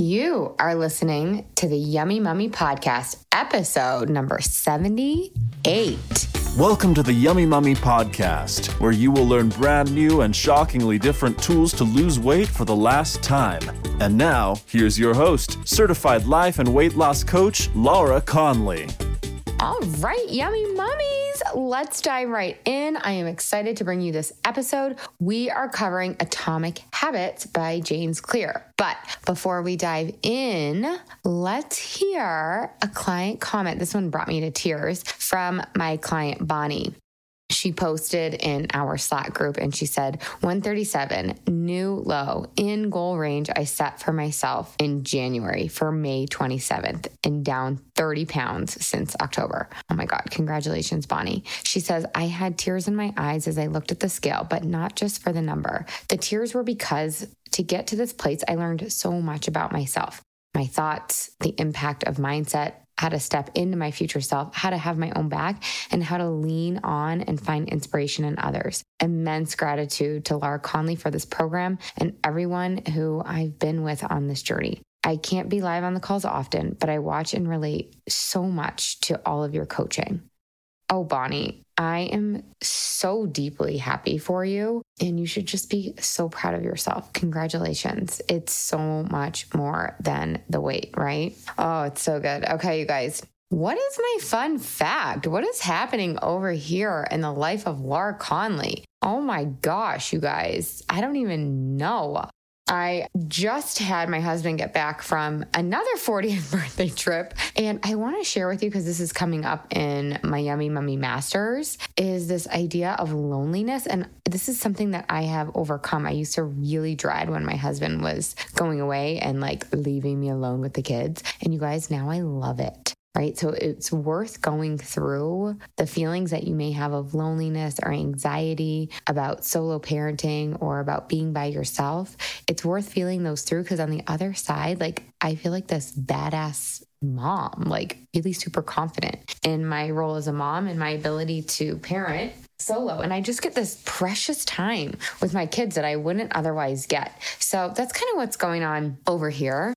You are listening to the Yummy Mummy Podcast, episode number 78. Welcome to the Yummy Mummy Podcast, where you will learn brand new and shockingly different tools to lose weight for the last time. And now, here's your host, certified life and weight loss coach, Laura Conley. All right, Yummy Mummies, let's dive right in. I am excited to bring you this episode. We are covering Atomic Habits by James Clear. But before we dive in, let's hear a client comment. This one brought me to tears from my client, Bonnie she posted in our Slack group and she said 137 new low in goal range I set for myself in January for May 27th and down 30 pounds since October. Oh my God, congratulations, Bonnie. She says, I had tears in my eyes as I looked at the scale, but not just for the number. The tears were because to get to this place, I learned so much about myself my thoughts, the impact of mindset, how to step into my future self, how to have my own back, and how to lean on and find inspiration in others. Immense gratitude to Laura Conley for this program and everyone who I've been with on this journey. I can't be live on the calls often, but I watch and relate so much to all of your coaching. Oh, Bonnie, I am so deeply happy for you. And you should just be so proud of yourself. Congratulations. It's so much more than the weight, right? Oh, it's so good. Okay, you guys. What is my fun fact? What is happening over here in the life of Laura Conley? Oh my gosh, you guys. I don't even know. I just had my husband get back from another 40th birthday trip. And I want to share with you, because this is coming up in my Yummy Mummy Masters, is this idea of loneliness. And this is something that I have overcome. I used to really dread when my husband was going away and like leaving me alone with the kids. And you guys, now I love it right? So it's worth going through the feelings that you may have of loneliness or anxiety about solo parenting or about being by yourself. It's worth feeling those through because on the other side, like I feel like this badass mom, like really super confident in my role as a mom and my ability to parent solo and I just get this precious time with my kids that I wouldn't otherwise get. So that's kind of what's going on over here.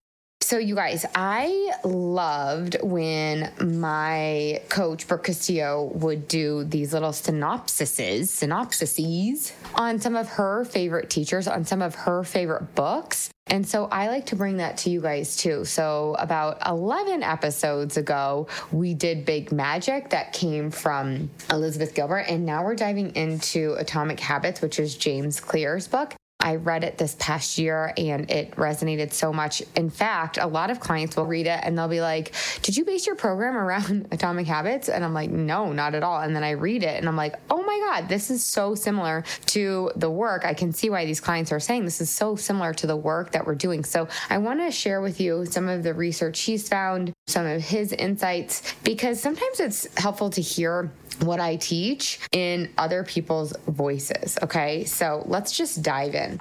So, you guys, I loved when my coach, Brooke Castillo, would do these little synopsises, synopsises on some of her favorite teachers, on some of her favorite books. And so I like to bring that to you guys too. So, about 11 episodes ago, we did Big Magic that came from Elizabeth Gilbert. And now we're diving into Atomic Habits, which is James Clear's book. I read it this past year and it resonated so much. In fact, a lot of clients will read it and they'll be like, Did you base your program around atomic habits? And I'm like, No, not at all. And then I read it and I'm like, Oh my God, this is so similar to the work. I can see why these clients are saying this is so similar to the work that we're doing. So I want to share with you some of the research he's found, some of his insights, because sometimes it's helpful to hear what I teach in other people's voices. Okay, so let's just dive in.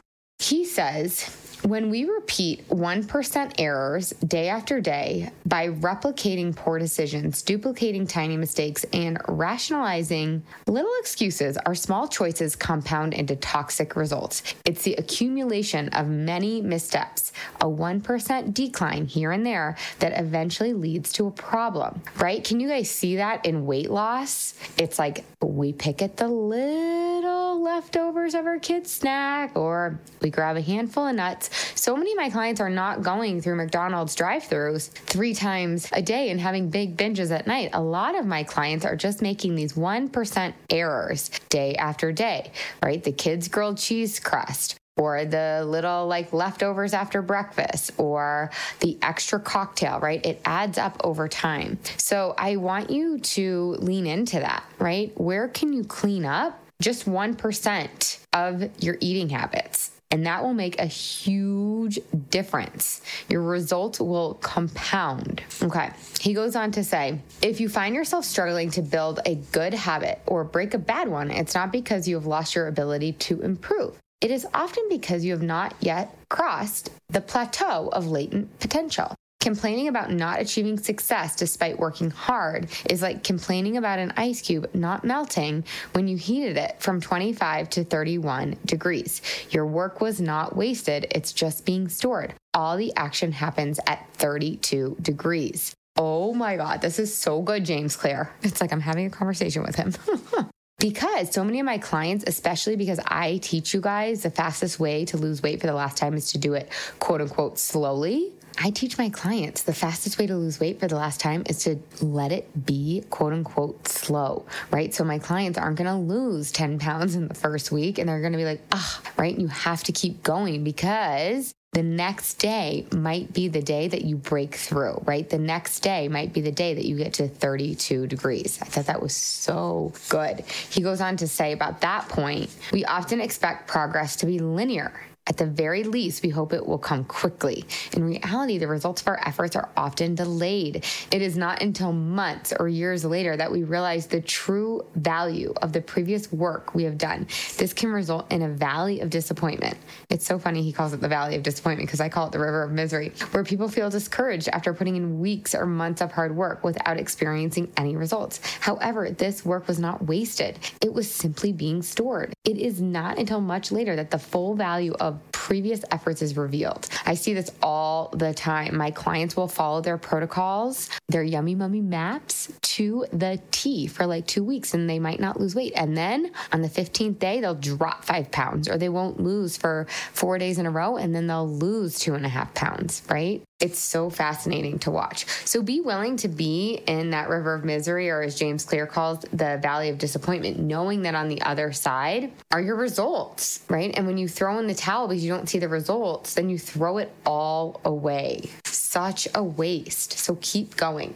He says, when we repeat 1% errors day after day by replicating poor decisions, duplicating tiny mistakes, and rationalizing little excuses, our small choices compound into toxic results. It's the accumulation of many missteps, a 1% decline here and there that eventually leads to a problem, right? Can you guys see that in weight loss? It's like we pick at the little leftovers of our kids' snack, or we grab a handful of nuts so many of my clients are not going through McDonald's drive throughs three times a day and having big binges at night. A lot of my clients are just making these 1% errors day after day, right? The kids' grilled cheese crust, or the little like leftovers after breakfast or the extra cocktail, right? It adds up over time. So I want you to lean into that, right? Where can you clean up just 1% of your eating habits? And that will make a huge difference. Your results will compound. Okay. He goes on to say if you find yourself struggling to build a good habit or break a bad one, it's not because you have lost your ability to improve. It is often because you have not yet crossed the plateau of latent potential. Complaining about not achieving success despite working hard is like complaining about an ice cube not melting when you heated it from 25 to 31 degrees. Your work was not wasted, it's just being stored. All the action happens at 32 degrees. Oh my God, this is so good, James Clear. It's like I'm having a conversation with him. because so many of my clients, especially because I teach you guys the fastest way to lose weight for the last time is to do it quote unquote slowly. I teach my clients the fastest way to lose weight for the last time is to let it be quote unquote slow, right? So my clients aren't going to lose 10 pounds in the first week and they're going to be like, ah, right? You have to keep going because the next day might be the day that you break through, right? The next day might be the day that you get to 32 degrees. I thought that was so good. He goes on to say about that point, we often expect progress to be linear at the very least, we hope it will come quickly. In reality, the results of our efforts are often delayed. It is not until months or years later that we realize the true value of the previous work we have done. This can result in a valley of disappointment. It's so funny he calls it the valley of disappointment because I call it the river of misery, where people feel discouraged after putting in weeks or months of hard work without experiencing any results. However, this work was not wasted, it was simply being stored. It is not until much later that the full value of previous efforts is revealed. I see this all the time. My clients will follow their protocols, their yummy mummy maps to the T for like two weeks and they might not lose weight. And then on the 15th day, they'll drop five pounds or they won't lose for four days in a row and then they'll lose two and a half pounds, right? It's so fascinating to watch. So be willing to be in that river of misery, or as James Clear calls the valley of disappointment, knowing that on the other side are your results, right? And when you throw in the towel because you don't see the results, then you throw it all away. Such a waste. So keep going.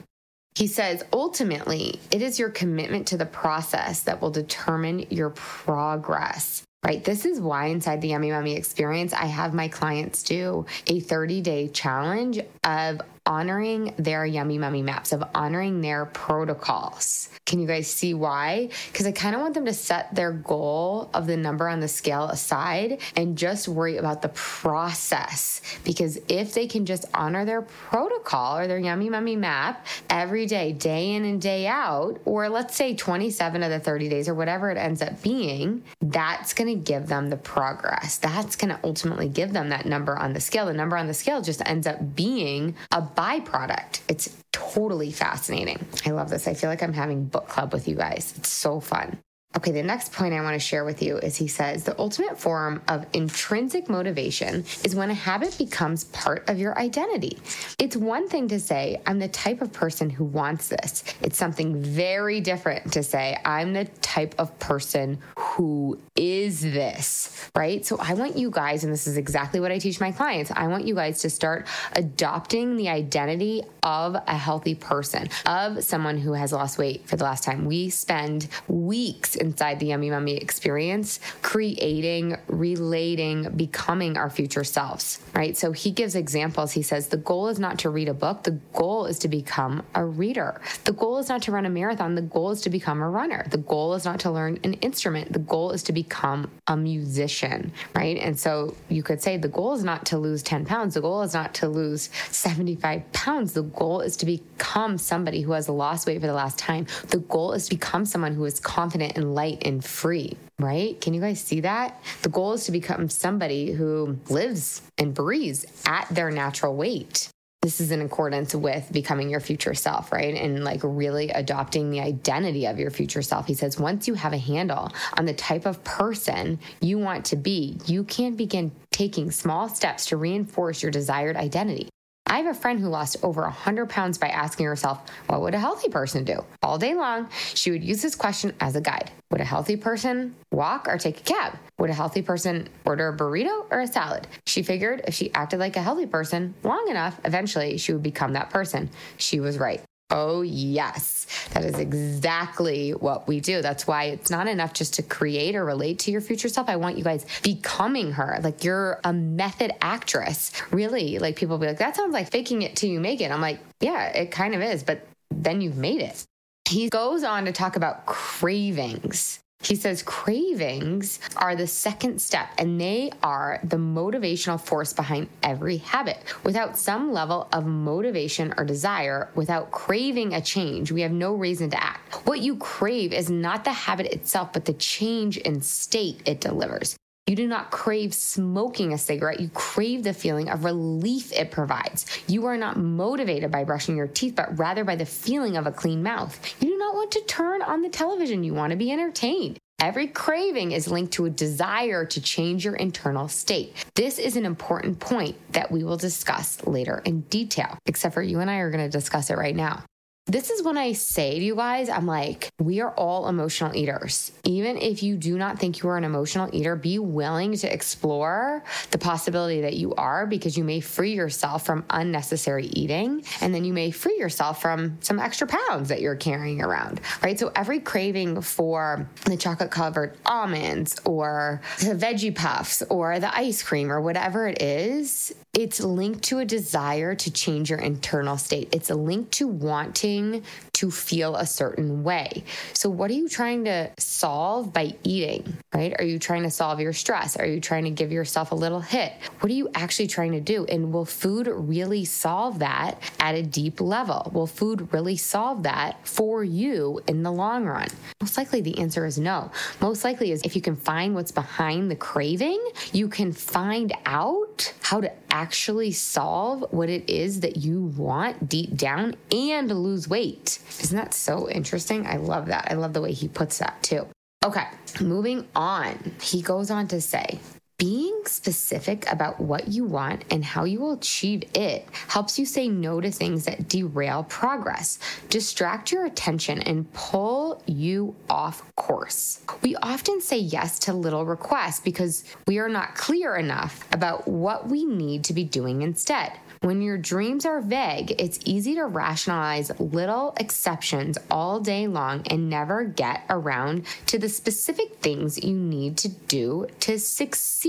He says, ultimately, it is your commitment to the process that will determine your progress right? This is why inside the Yummy Mummy experience, I have my clients do a 30 day challenge of honoring their yummy mummy maps, of honoring their protocols. Can you guys see why? Because I kind of want them to set their goal of the number on the scale aside and just worry about the process. Because if they can just honor their protocol or their yummy mummy map every day, day in and day out, or let's say 27 of the 30 days or whatever it ends up being, that's going to give them the progress. That's going to ultimately give them that number on the scale. The number on the scale just ends up being a byproduct. It's totally fascinating. I love this. I feel like I'm having book club with you guys. It's so fun. Okay, the next point I want to share with you is he says the ultimate form of intrinsic motivation is when a habit becomes part of your identity. It's one thing to say, I'm the type of person who wants this. It's something very different to say, I'm the type of person who is this, right? So I want you guys, and this is exactly what I teach my clients, I want you guys to start adopting the identity of a healthy person, of someone who has lost weight for the last time. We spend weeks inside the Yummy Mummy experience, creating, relating, becoming our future selves, right? So he gives examples. He says, the goal is not to read a book, the goal is to become a reader. The goal is not to run a marathon, the goal is to become a runner. The goal is not to learn an instrument, the goal is to become a musician, right? And so you could say the goal is not to lose 10 pounds, the goal is not to lose 75 pounds. The goal is to become somebody who has lost weight for the last time. The goal is to become someone who is confident and light and free, right? Can you guys see that? The goal is to become somebody who lives and breathes at their natural weight this is in accordance with becoming your future self, right? And like really adopting the identity of your future self. He says, once you have a handle on the type of person you want to be, you can begin taking small steps to reinforce your desired identity. I have a friend who lost over 100 pounds by asking herself, What would a healthy person do? All day long, she would use this question as a guide. Would a healthy person walk or take a cab? Would a healthy person order a burrito or a salad? She figured if she acted like a healthy person long enough, eventually she would become that person. She was right. Oh, yes. That is exactly what we do. That's why it's not enough just to create or relate to your future self. I want you guys becoming her. Like you're a method actress. Really, like people be like, that sounds like faking it till you make it. I'm like, yeah, it kind of is, but then you've made it. He goes on to talk about cravings. He says cravings are the second step and they are the motivational force behind every habit. Without some level of motivation or desire, without craving a change, we have no reason to act. What you crave is not the habit itself, but the change in state it delivers. You do not crave smoking a cigarette. You crave the feeling of relief it provides. You are not motivated by brushing your teeth, but rather by the feeling of a clean mouth. You do not want to turn on the television. You want to be entertained. Every craving is linked to a desire to change your internal state. This is an important point that we will discuss later in detail, except for you and I are going to discuss it right now. This is when I say to you guys, I'm like, we are all emotional eaters. Even if you do not think you are an emotional eater, be willing to explore the possibility that you are because you may free yourself from unnecessary eating and then you may free yourself from some extra pounds that you're carrying around, right? So every craving for the chocolate covered almonds or the veggie puffs or the ice cream or whatever it is, it's linked to a desire to change your internal state. It's linked to wanting to feel a certain way. So, what are you trying to solve by eating, right? Are you trying to solve your stress? Are you trying to give yourself a little hit? What are you actually trying to do? And will food really solve that at a deep level? Will food really solve that for you in the long run? Most likely the answer is no. Most likely is if you can find what's behind the craving, you can find out how to actually solve what it is that you want deep down and lose weight. Isn't that so interesting? I love that. I love the way he puts that too. Okay, moving on. He goes on to say, being specific about what you want and how you will achieve it helps you say no to things that derail progress, distract your attention, and pull you off course. We often say yes to little requests because we are not clear enough about what we need to be doing instead. When your dreams are vague, it's easy to rationalize little exceptions all day long and never get around to the specific things you need to do to succeed.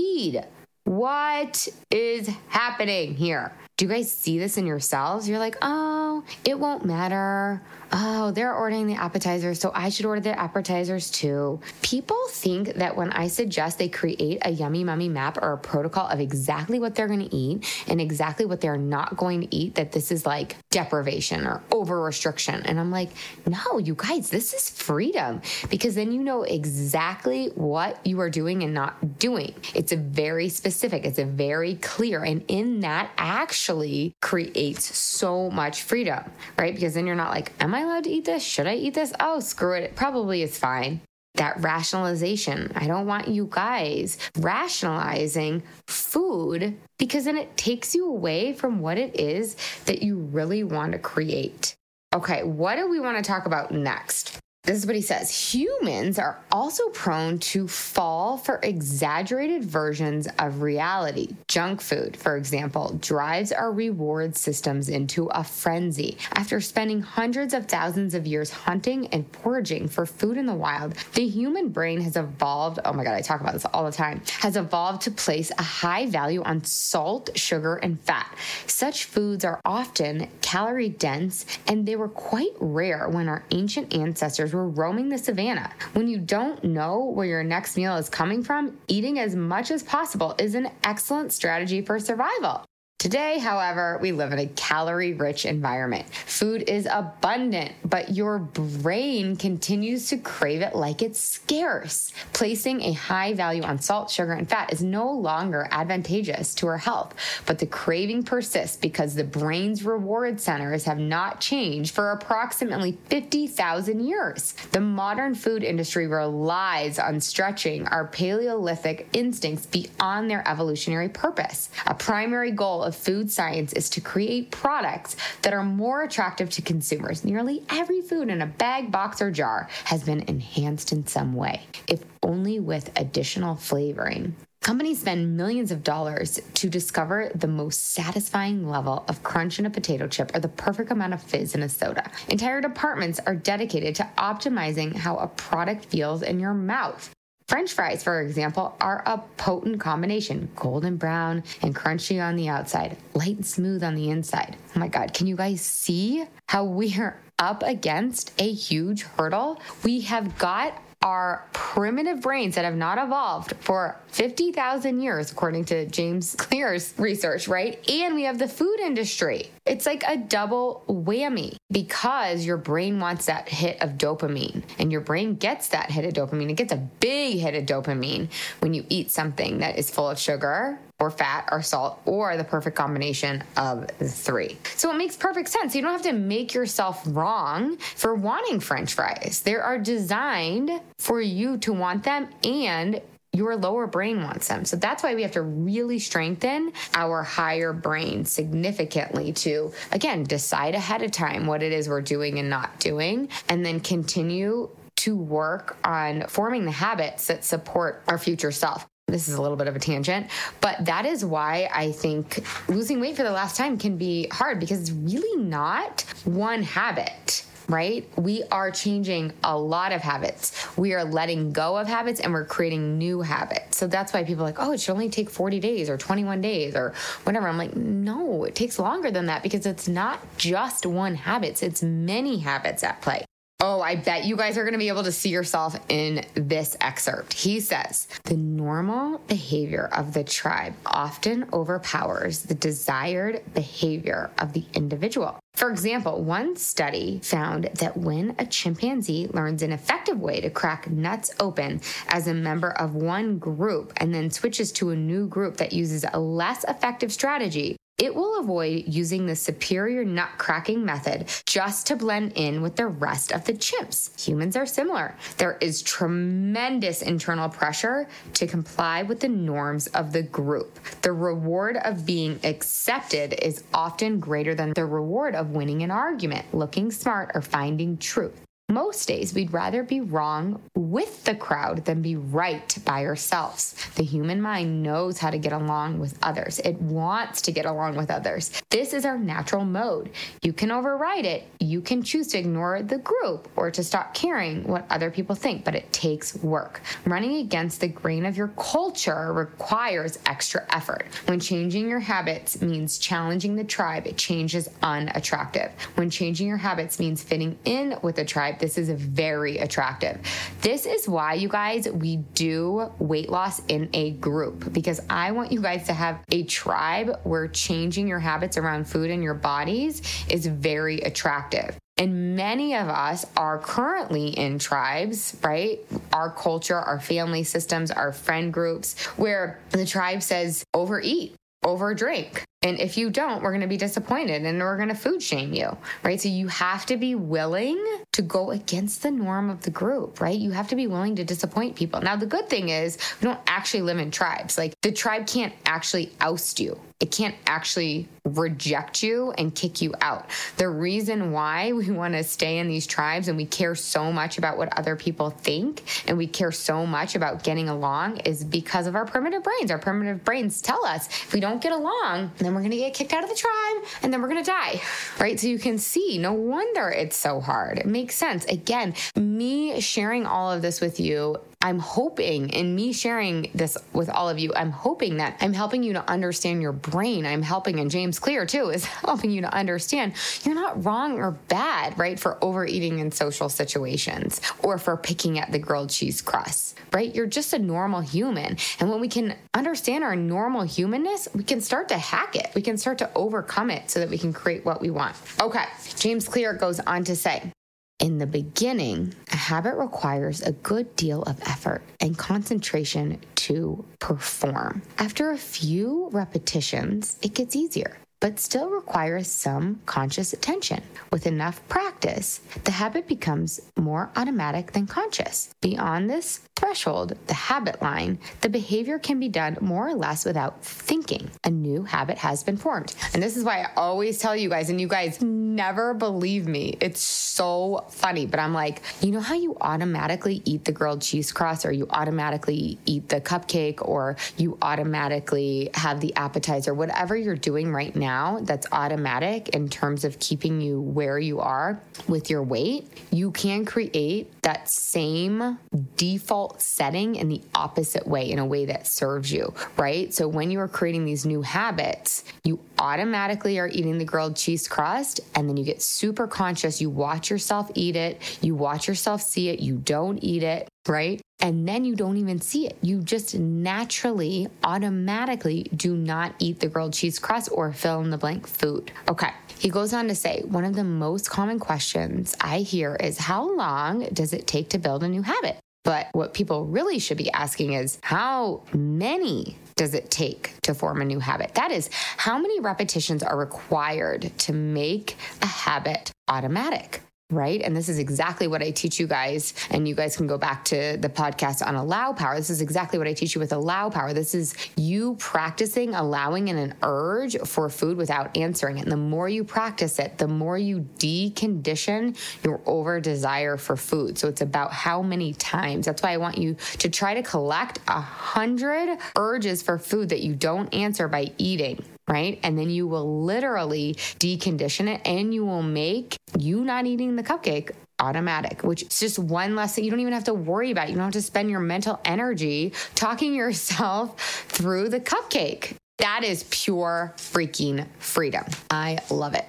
What is happening here? Do you guys see this in yourselves? You're like, oh, it won't matter. Oh, they're ordering the appetizers, so I should order the appetizers too. People think that when I suggest they create a yummy mummy map or a protocol of exactly what they're going to eat and exactly what they're not going to eat, that this is like deprivation or over restriction. And I'm like, no, you guys, this is freedom because then you know exactly what you are doing and not doing. It's a very specific, it's a very clear. And in that action, actually creates so much freedom, right? Because then you're not like, am I allowed to eat this? Should I eat this? Oh, screw it. It probably is fine. That rationalization. I don't want you guys rationalizing food because then it takes you away from what it is that you really want to create. Okay, what do we want to talk about next? This is what he says humans are also prone to fall for exaggerated versions of reality. Junk food, for example, drives our reward systems into a frenzy. After spending hundreds of thousands of years hunting and foraging for food in the wild, the human brain has evolved. Oh my God, I talk about this all the time. Has evolved to place a high value on salt, sugar, and fat. Such foods are often calorie dense, and they were quite rare when our ancient ancestors roaming the savannah. When you don't know where your next meal is coming from, eating as much as possible is an excellent strategy for survival. Today, however, we live in a calorie rich environment. Food is abundant, but your brain continues to crave it like it's scarce. Placing a high value on salt, sugar, and fat is no longer advantageous to our health, but the craving persists because the brain's reward centers have not changed for approximately 50,000 years. The modern food industry relies on stretching our Paleolithic instincts beyond their evolutionary purpose. A primary goal of food science is to create products that are more attractive to consumers. Nearly every food in a bag, box, or jar has been enhanced in some way, if only with additional flavoring. Companies spend millions of dollars to discover the most satisfying level of crunch in a potato chip or the perfect amount of fizz in a soda. Entire departments are dedicated to optimizing how a product feels in your mouth. French fries, for example, are a potent combination golden brown and crunchy on the outside, light and smooth on the inside. Oh my God, can you guys see how we are up against a huge hurdle? We have got are primitive brains that have not evolved for 50,000 years, according to James Clear's research, right? And we have the food industry. It's like a double whammy because your brain wants that hit of dopamine and your brain gets that hit of dopamine. It gets a big hit of dopamine when you eat something that is full of sugar or fat or salt or the perfect combination of the three. So it makes perfect sense. You don't have to make yourself wrong for wanting french fries. They are designed for you to want them and your lower brain wants them. So that's why we have to really strengthen our higher brain significantly to, again, decide ahead of time what it is we're doing and not doing, and then continue to work on forming the habits that support our future self this is a little bit of a tangent, but that is why I think losing weight for the last time can be hard because it's really not one habit right? We are changing a lot of habits. We are letting go of habits and we're creating new habits. So that's why people are like, oh, it should only take 40 days or 21 days or whatever. I'm like, no, it takes longer than that because it's not just one habit, it's many habits at play. Oh, I bet you guys are going to be able to see yourself in this excerpt. He says, The normal behavior of the tribe often overpowers the desired behavior of the individual. For example, one study found that when a chimpanzee learns an effective way to crack nuts open as a member of one group and then switches to a new group that uses a less effective strategy, it will avoid using the superior nut cracking method just to blend in with the rest of the chimps. Humans are similar. There is tremendous internal pressure to comply with the norms of the group. The reward of being accepted is often greater than the reward of winning an argument, looking smart, or finding truth. Most days, we'd rather be wrong with the crowd than be right by ourselves. The human mind knows how to get along with others, it wants to get along with others. This is our natural mode. You can override it. You can choose to ignore the group or to stop caring what other people think, but it takes work. Running against the grain of your culture requires extra effort. When changing your habits means challenging the tribe, it changes unattractive. When changing your habits means fitting in with a tribe, this is very attractive. This is why, you guys, we do weight loss in a group because I want you guys to have a tribe where changing your habits around food and your bodies is very attractive. And many of us are currently in tribes, right? Our culture, our family systems, our friend groups, where the tribe says overeat, overdrink, and if you don't, we're going to be disappointed and we're going to food shame you, right? So you have to be willing to go against the norm of the group, right? You have to be willing to disappoint people. Now, the good thing is we don't actually live in tribes. Like the tribe can't actually oust you. It can't actually reject you and kick you out. The reason why we want to stay in these tribes and we care so much about what other people think and we care so much about getting along is because of our primitive brains. Our primitive brains tell us if we don't get along, then we're going to get kicked out of the tribe and then we're going to die. Right? So you can see, no wonder it's so hard. It makes sense. Again, me sharing all of this with you I'm hoping in me sharing this with all of you, I'm hoping that I'm helping you to understand your brain. I'm helping, and James Clear too is helping you to understand you're not wrong or bad, right, for overeating in social situations or for picking at the grilled cheese crust, right? You're just a normal human. And when we can understand our normal humanness, we can start to hack it. We can start to overcome it so that we can create what we want. Okay. James Clear goes on to say, in the beginning, a habit requires a good deal of effort and concentration to perform. After a few repetitions, it gets easier, but still requires some conscious attention. With enough practice, the habit becomes more automatic than conscious. Beyond this threshold, the habit line, the behavior can be done more or less without thinking. A new habit has been formed. And this is why I always tell you guys, and you guys never believe me. It's so funny, but I'm like, you know how you automatically eat the grilled cheese crust, or you automatically eat the cupcake, or you automatically have the appetizer, whatever you're doing right now that's automatic in terms of keeping you where you are with your weight, you can create that same default default setting in the opposite way, in a way that serves you, right? So when you are creating these new habits, you automatically are eating the grilled cheese crust and then you get super conscious. You watch yourself eat it, you watch yourself see it, you don't eat it right? And then you don't even see it. You just naturally, automatically do not eat the grilled cheese crust or fill in the blank food. Okay. He goes on to say one of the most common questions I hear is how long does it take to build a new habit? But what people really should be asking is how many does it take to form a new habit? That is, how many repetitions are required to make a habit automatic? Right? And this is exactly what I teach you guys. And you guys can go back to the podcast on allow power. This is exactly what I teach you with allow power. This is you practicing allowing in an urge for food without answering it. And the more you practice it, the more you decondition your over desire for food. So it's about how many times. That's why I want you to try to collect a hundred urges for food that you don't answer by eating right? And then you will literally decondition it and you will make you not eating the cupcake automatic, which is just one less thing you don't even have to worry about. You don't have to spend your mental energy talking yourself through the cupcake. That is pure freaking freedom. I love it.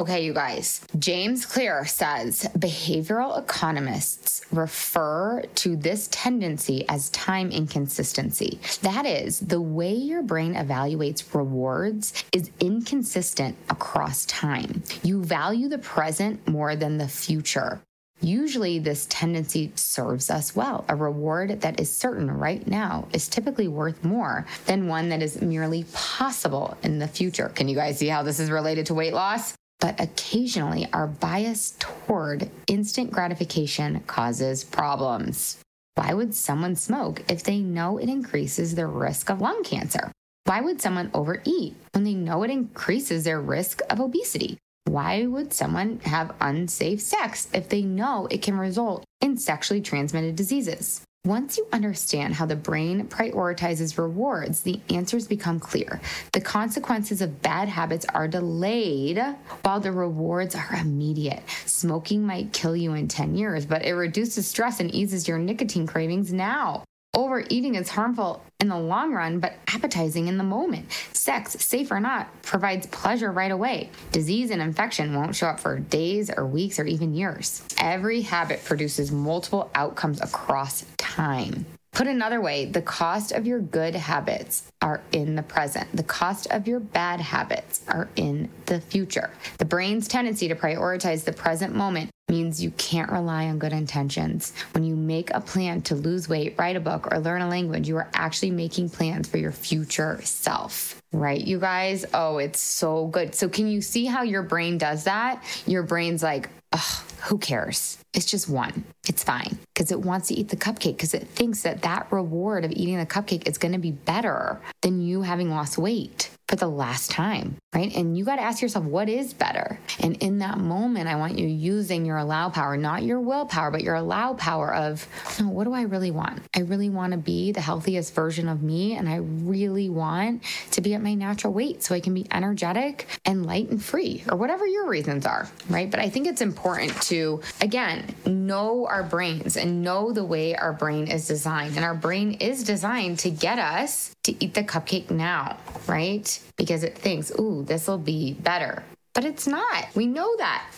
Okay, you guys. James Clear says behavioral economists refer to this tendency as time inconsistency. That is, the way your brain evaluates rewards is inconsistent across time. You value the present more than the future. Usually, this tendency serves us well. A reward that is certain right now is typically worth more than one that is merely possible in the future. Can you guys see how this is related to weight loss? But occasionally our bias toward instant gratification causes problems. Why would someone smoke if they know it increases their risk of lung cancer? Why would someone overeat when they know it increases their risk of obesity? Why would someone have unsafe sex if they know it can result in sexually transmitted diseases? Once you understand how the brain prioritizes rewards, the answers become clear. The consequences of bad habits are delayed while the rewards are immediate. Smoking might kill you in 10 years, but it reduces stress and eases your nicotine cravings now. Overeating is harmful in the long run, but appetizing in the moment. Sex, safe or not, provides pleasure right away. Disease and infection won't show up for days or weeks or even years. Every habit produces multiple outcomes across time. Put another way, the cost of your good habits are in the present. The cost of your bad habits are in the future. The brain's tendency to prioritize the present moment means you can't rely on good intentions. When you make a plan to lose weight, write a book, or learn a language, you are actually making plans for your future self. Right, you guys? Oh, it's so good. So, can you see how your brain does that? Your brain's like, Ugh, who cares? It's just one. It's fine because it wants to eat the cupcake because it thinks that that reward of eating the cupcake is going to be better than you having lost weight for the last time, right? And you got to ask yourself, what is better? And in that moment, I want you using your allow power, not your willpower, but your allow power of, oh, what do I really want? I really want to be the healthiest version of me. And I really want to be at my natural weight so I can be energetic and light and free, or whatever your reasons are, right? But I think it's important to, again, know our brains and know the way our brain is designed. And our brain is designed to get us to eat the cupcake now, right? because it thinks, ooh, this will be better. But it's not. We know that.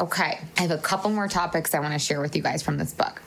Okay, I have a couple more topics I want to share with you guys from this book.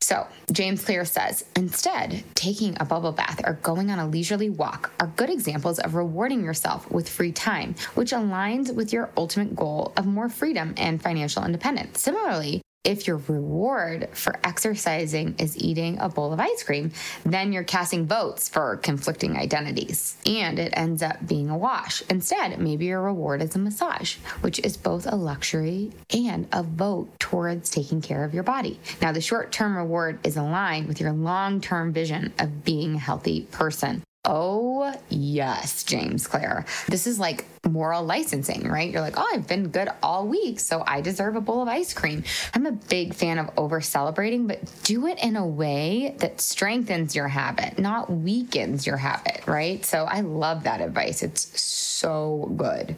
So, James Clear says instead, taking a bubble bath or going on a leisurely walk are good examples of rewarding yourself with free time, which aligns with your ultimate goal of more freedom and financial independence. Similarly, if your reward for exercising is eating a bowl of ice cream, then you're casting votes for conflicting identities and it ends up being a wash. Instead, maybe your reward is a massage, which is both a luxury and a vote towards taking care of your body. Now, the short term reward is aligned with your long term vision of being a healthy person. Oh, yes, James Clear. This is like moral licensing, right? You're like, oh, I've been good all week, so I deserve a bowl of ice cream. I'm a big fan of over celebrating, but do it in a way that strengthens your habit, not weakens your habit, right? So I love that advice. It's so good.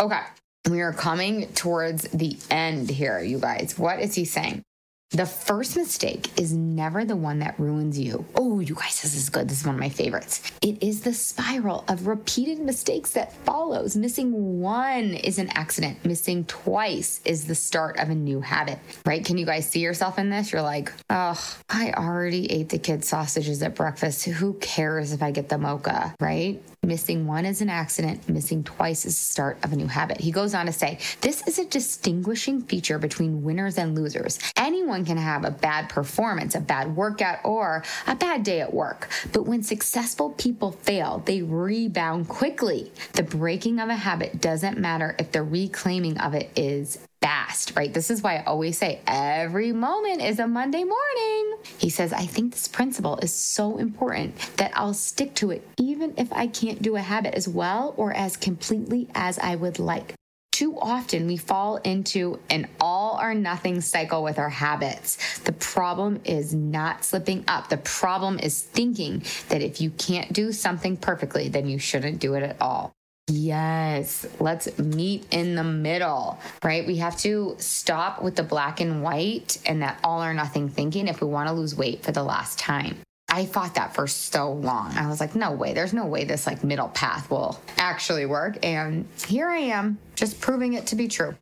Okay. We are coming towards the end here, you guys. What is he saying? The first mistake is never the one that ruins you. Oh, you guys, this is good. This is one of my favorites. It is the spiral of repeated mistakes that follows. Missing one is an accident. Missing twice is the start of a new habit, right? Can you guys see yourself in this? You're like, oh, I already ate the kids' sausages at breakfast. Who cares if I get the mocha, right? Missing one is an accident, missing twice is the start of a new habit. He goes on to say, This is a distinguishing feature between winners and losers. Anyone can have a bad performance, a bad workout, or a bad day at work. But when successful people fail, they rebound quickly. The breaking of a habit doesn't matter if the reclaiming of it is fast, right? This is why I always say every moment is a Monday morning. He says, I think this principle is so important that I'll stick to it even if I can't do a habit as well or as completely as I would like. Too often we fall into an all or nothing cycle with our habits. The problem is not slipping up. The problem is thinking that if you can't do something perfectly, then you shouldn't do it at all. Yes, let's meet in the middle, right? We have to stop with the black and white and that all or nothing thinking if we want to lose weight for the last time. I fought that for so long. I was like, no way, there's no way this like middle path will actually work. And here I am, just proving it to be true.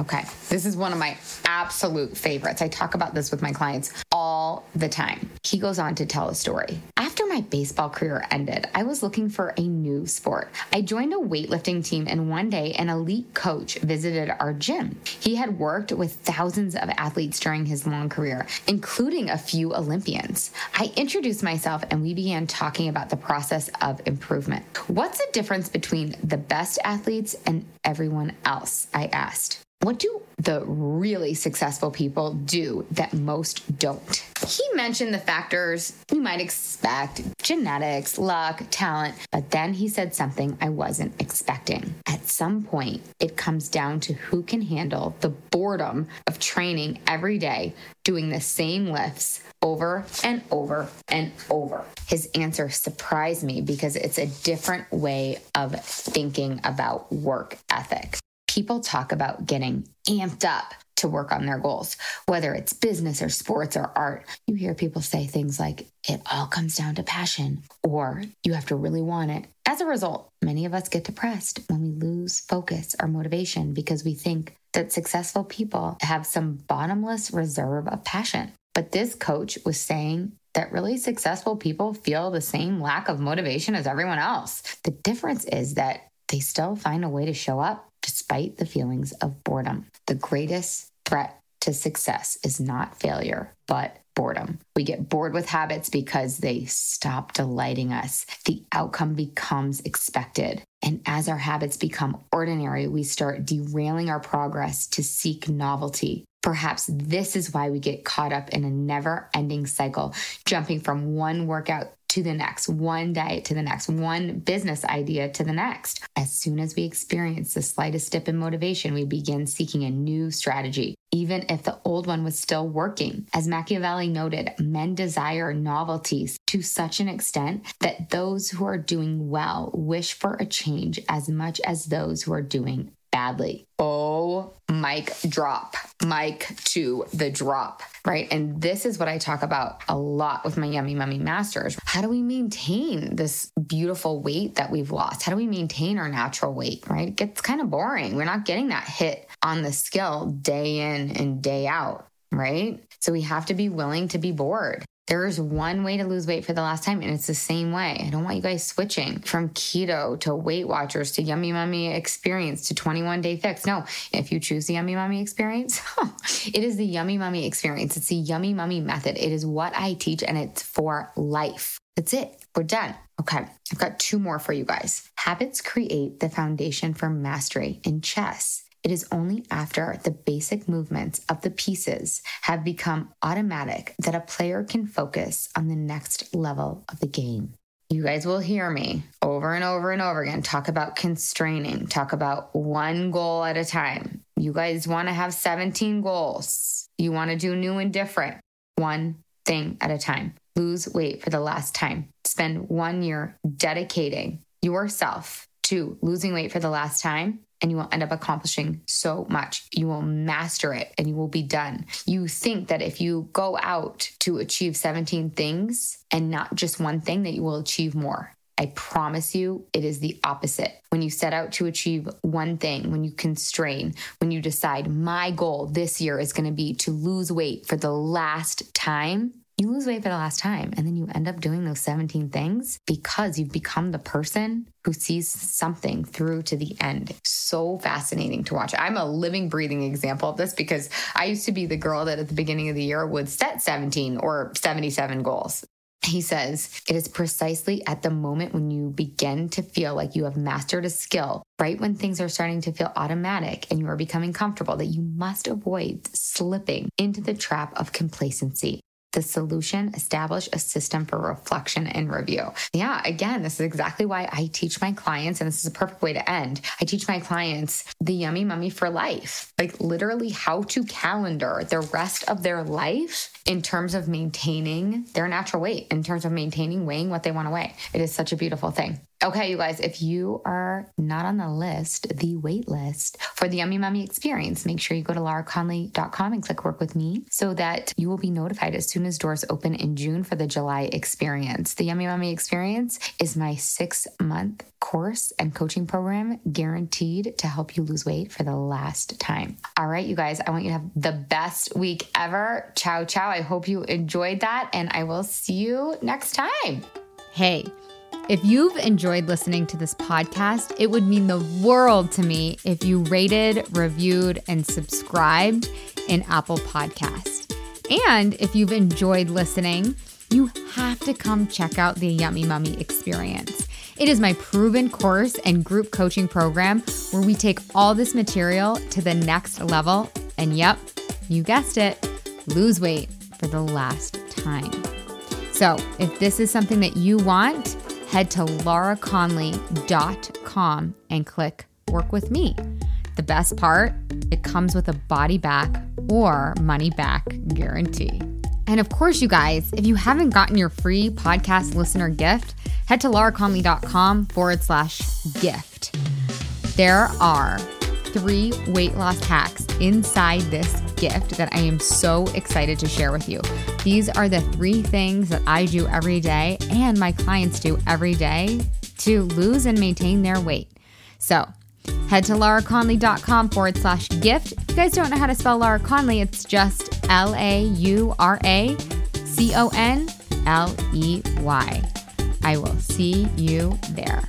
Okay, this is one of my absolute favorites. I talk about this with my clients all the time. He goes on to tell a story. After my baseball career ended, I was looking for a new sport. I joined a weightlifting team, and one day an elite coach visited our gym. He had worked with thousands of athletes during his long career, including a few Olympians. I introduced myself, and we began talking about the process of improvement. What's the difference between the best athletes and everyone else? I asked. What do the really successful people do that most don't? He mentioned the factors you might expect genetics, luck, talent, but then he said something I wasn't expecting. At some point, it comes down to who can handle the boredom of training every day, doing the same lifts over and over and over. His answer surprised me because it's a different way of thinking about work ethic people talk about getting amped up to work on their goals, whether it's business or sports or art. You hear people say things like, it all comes down to passion, or you have to really want it. As a result, many of us get depressed when we lose focus or motivation because we think that successful people have some bottomless reserve of passion. But this coach was saying that really successful people feel the same lack of motivation as everyone else. The difference is that they still find a way to show up despite the feelings of boredom. The greatest threat to success is not failure, but boredom. We get bored with habits because they stop delighting us. The outcome becomes expected. And as our habits become ordinary, we start derailing our progress to seek novelty. Perhaps this is why we get caught up in a never ending cycle, jumping from one workout to the next, one diet to the next, one business idea to the next. As soon as we experience the slightest dip in motivation, we begin seeking a new strategy, even if the old one was still working. As Machiavelli noted, men desire novelties to such an extent that those who are doing well wish for a change as much as those who are doing badly. Oh, mic drop, mic to the drop, right? And this is what I talk about a lot with my Yummy Mummy Masters. How do we maintain this beautiful weight that we've lost? How do we maintain our natural weight, right? It gets kind of boring. We're not getting that hit on the scale day in and day out, right? So we have to be willing to be bored. There is one way to lose weight for the last time, and it's the same way. I don't want you guys switching from keto to Weight Watchers to Yummy Mummy Experience to 21 Day Fix. No, if you choose the Yummy Mummy Experience, it is the Yummy Mummy Experience. It's the Yummy Mummy method. It is what I teach, and it's for life. That's it. We're done. Okay, I've got two more for you guys. Habits create the foundation for mastery in chess. It is only after the basic movements of the pieces have become automatic that a player can focus on the next level of the game. You guys will hear me over and over and over again talk about constraining, talk about one goal at a time. You guys want to have 17 goals. You want to do new and different, one thing at a time. Lose weight for the last time. Spend one year dedicating yourself to losing weight for the last time and you will end up accomplishing so much. You will master it and you will be done. You think that if you go out to achieve 17 things and not just one thing, that you will achieve more. I promise you, it is the opposite. When you set out to achieve one thing, when you constrain, when you decide, my goal this year is going to be to lose weight for the last time, you lose weight for the last time and then you end up doing those 17 things because you've become the person who sees something through to the end. So fascinating to watch. I'm a living, breathing example of this because I used to be the girl that at the beginning of the year would set 17 or 77 goals. He says, it is precisely at the moment when you begin to feel like you have mastered a skill, right when things are starting to feel automatic and you are becoming comfortable, that you must avoid slipping into the trap of complacency the solution, establish a system for reflection and review. Yeah, again, this is exactly why I teach my clients, and this is a perfect way to end. I teach my clients the yummy mummy for life, like literally how to calendar the rest of their life in terms of maintaining their natural weight, in terms of maintaining weighing what they want to weigh. It is such a beautiful thing. Okay, you guys, if you are not on the list, the wait list for the Yummy Mummy experience, make sure you go to lauraconley.com and click work with me so that you will be notified as soon as doors open in June for the July experience. The Yummy Mummy experience is my six month course and coaching program guaranteed to help you lose weight for the last time. All right, you guys, I want you to have the best week ever. Ciao, ciao. I hope you enjoyed that, and I will see you next time. Hey, if you've enjoyed listening to this podcast, it would mean the world to me if you rated, reviewed, and subscribed in Apple Podcast. And if you've enjoyed listening, you have to come check out the Yummy Mummy experience. It is my proven course and group coaching program where we take all this material to the next level. And yep, you guessed it, lose weight for the last time. So if this is something that you want, head to lauraconley.com and click Work with Me. The best part, it comes with a body back or money back guarantee. And of course, you guys, if you haven't gotten your free podcast listener gift, head to lauraconley.com forward slash gift. There are three weight loss hacks inside this gift that I am so excited to share with you. These are the three things that I do every day and my clients do every day to lose and maintain their weight. So, head to lauraconley.com forward slash gift. If you guys don't know how to spell Laura Conley, it's just L A U R A C O N L E Y. I will see you there.